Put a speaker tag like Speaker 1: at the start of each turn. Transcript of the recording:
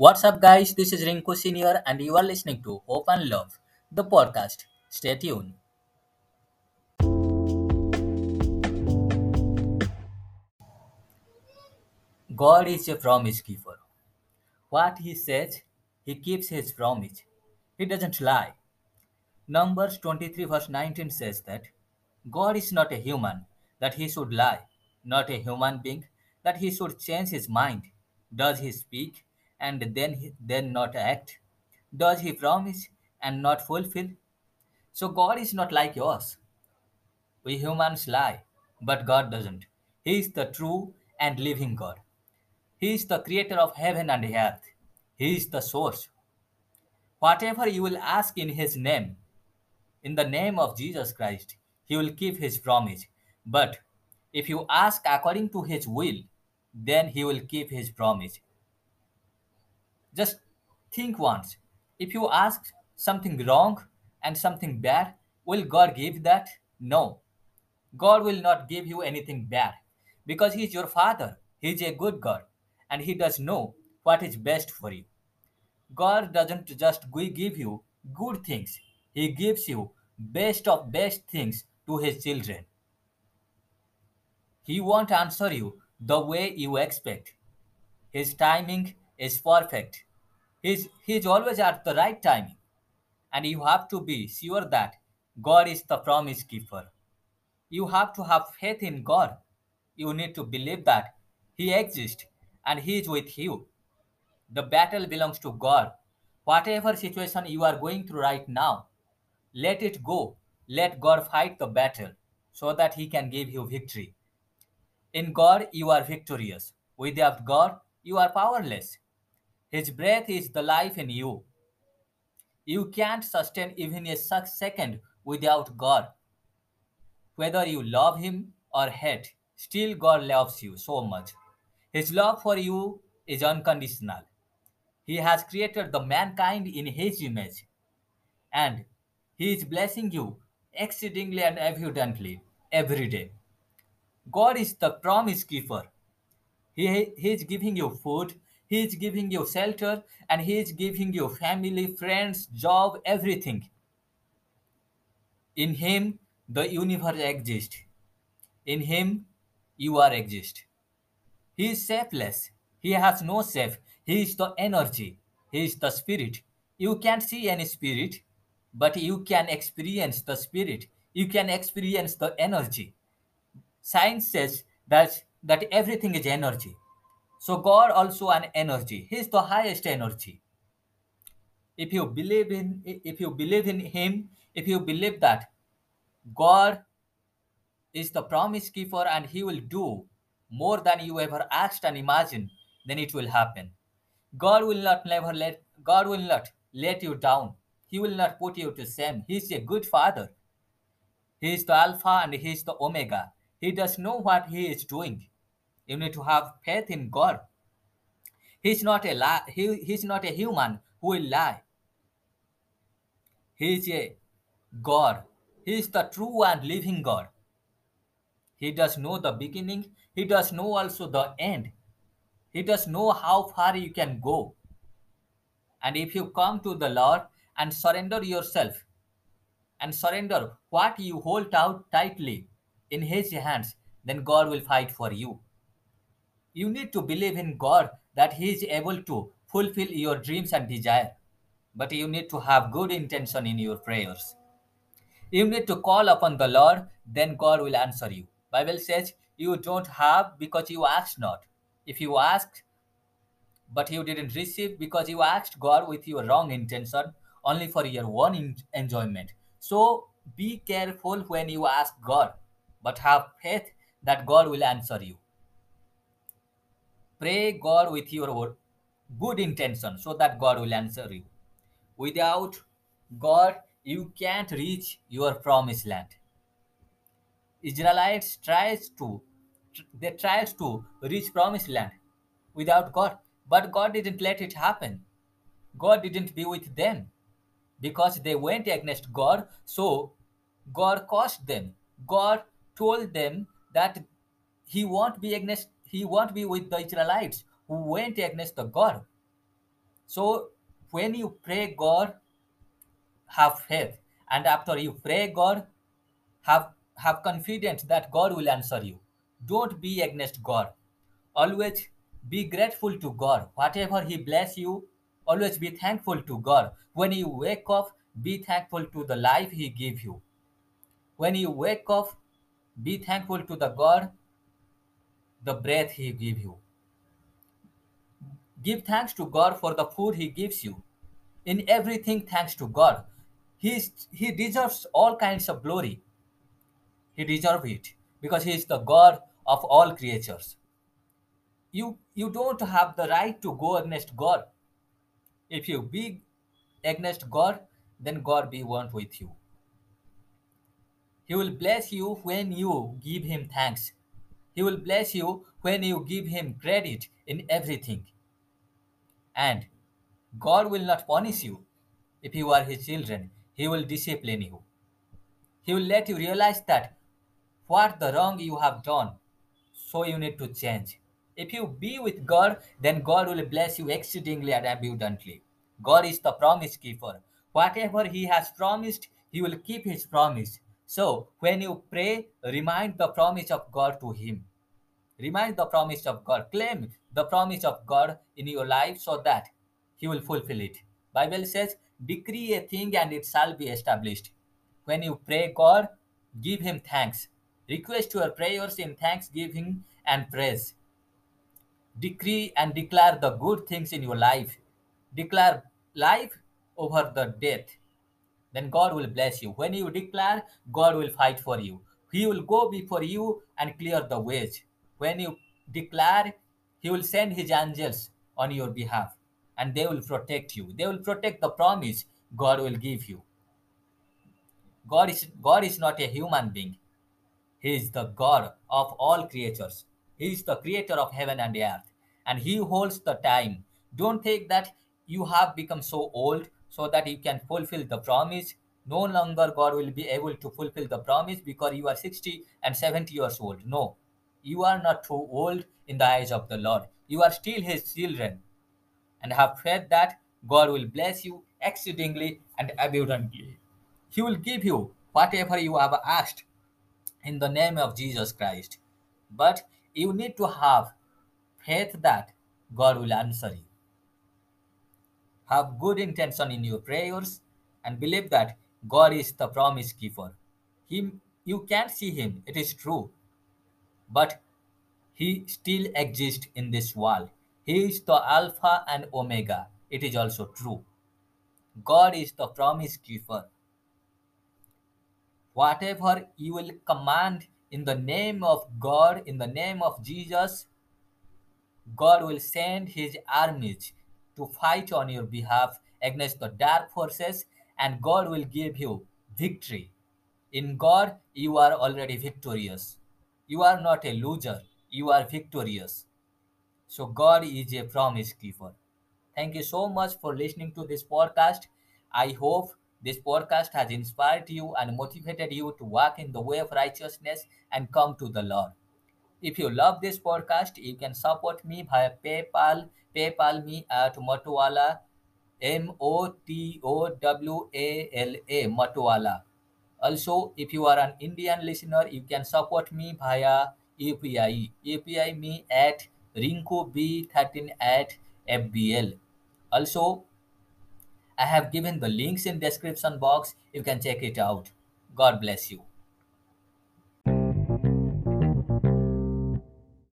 Speaker 1: What's up, guys? This is Rinku Senior, and you are listening to Hope and Love, the podcast. Stay tuned. God is a promise keeper. What He says, He keeps His promise. He doesn't lie. Numbers 23, verse 19 says that God is not a human, that He should lie, not a human being, that He should change His mind. Does He speak and then, he, then not act? Does He promise and not fulfill? So God is not like yours. We humans lie, but God doesn't. He is the true and living God. He is the creator of heaven and earth. He is the source. Whatever you will ask in His name, in the name of Jesus Christ, He will keep His promise. But if you ask according to His will, then He will keep His promise. Just think once. If you ask something wrong and something bad, will God give that? No. God will not give you anything bad because He is your Father. He is a good God and He does know what is best for you. God doesn't just gi- give you good things, He gives you best of best things to His children. He won't answer you the way you expect. His timing is perfect. He's, he's always at the right timing. And you have to be sure that God is the promise keeper. You have to have faith in God. You need to believe that He exists and He is with you. The battle belongs to God. Whatever situation you are going through right now, let it go. Let God fight the battle so that He can give you victory. In God, you are victorious. Without God, you are powerless. His breath is the life in you. You can't sustain even a sec- second without God. Whether you love Him or hate, still God loves you so much. His love for you is unconditional. He has created the mankind in His image, and He is blessing you exceedingly and abundantly every day. God is the promise keeper. He, he is giving you food, He is giving you shelter, and He is giving you family, friends, job, everything. In Him, the universe exists. In Him, you are exist. He is selfless. He has no self. He is the energy. He is the spirit. You can't see any spirit, but you can experience the spirit. You can experience the energy. Science says that, that everything is energy. So God also an energy. He is the highest energy. If you believe in if you believe in him, if you believe that God is the promise keeper and he will do more than you ever asked and imagined, then it will happen. God will not never let God will not let you down. He will not put you to shame. He is a good father. He is the Alpha and He is the Omega. He does know what He is doing. You need to have faith in God. He's not a lie. He, he's not a human who will lie. He is a God. He is the true and living God. He does know the beginning. He does know also the end. He does know how far you can go. And if you come to the Lord and surrender yourself and surrender what you hold out tightly in His hands, then God will fight for you. You need to believe in God that He is able to fulfill your dreams and desire. But you need to have good intention in your prayers. You need to call upon the Lord, then God will answer you. Bible says you don't have because you asked not. If you asked but you didn't receive because you asked God with your wrong intention only for your own en- enjoyment. So be careful when you ask God, but have faith that God will answer you. Pray God with your good intention so that God will answer you. Without God, you can't reach your promised land. Israelites tries to they tries to reach promised land without God, but God didn't let it happen. God didn't be with them because they went against God, so God caused them. God told them that he won't be against he won't be with the Israelites who went against the God. So when you pray God, have faith. And after you pray God, have have confidence that God will answer you. Don't be against God. Always be grateful to God. Whatever He bless you, always be thankful to God. When you wake up, be thankful to the life He give you. When you wake up, be thankful to the God, the breath He give you. Give thanks to God for the food He gives you. In everything, thanks to God. He, is, he deserves all kinds of glory. He deserves it because He is the God of all creatures. You, you don't have the right to go against God. If you be against God, then God be one with you. He will bless you when you give Him thanks. He will bless you when you give Him credit in everything. And God will not punish you if you are His children. He will discipline you. He will let you realize that what the wrong you have done, so you need to change. If you be with God, then God will bless you exceedingly and abundantly. God is the promise keeper. Whatever He has promised, He will keep His promise. So, when you pray, remind the promise of God to Him. Remind the promise of God. Claim the promise of God in your life so that He will fulfill it. Bible says, decree a thing and it shall be established. When you pray God, give Him thanks. Request your prayers in thanksgiving and praise. Decree and declare the good things in your life. Declare life over the death. Then God will bless you. When you declare, God will fight for you. He will go before you and clear the ways. When you declare, He will send His angels on your behalf and they will protect you. They will protect the promise God will give you. God is, God is not a human being. He is the God of all creatures. He is the creator of heaven and earth. And He holds the time. Don't think that you have become so old so that you can fulfill the promise. No longer God will be able to fulfill the promise because you are 60 and 70 years old. No, you are not too old in the eyes of the Lord. You are still His children and have faith that God will bless you exceedingly and abundantly. He will give you whatever you have asked in the name of Jesus Christ. But you need to have faith that God will answer you. Have good intention in your prayers and believe that God is the promise keeper. Him you can't see him, it is true. But he still exists in this world. He is the Alpha and Omega. It is also true. God is the promise keeper. Whatever you will command in the name of God, in the name of Jesus, God will send his armies to fight on your behalf against the dark forces, and God will give you victory. In God, you are already victorious. You are not a loser, you are victorious. So, God is a promise keeper. Thank you so much for listening to this podcast. I hope this podcast has inspired you and motivated you to walk in the way of righteousness and come to the Lord. If you love this podcast, you can support me via PayPal. PayPal me at Motowala, M O T O W A L A, Motowala. Also, if you are an Indian listener, you can support me via UPI. UPI me at Rinku B13 at FBL. Also, I have given the links in description box. You can check it out. God bless you.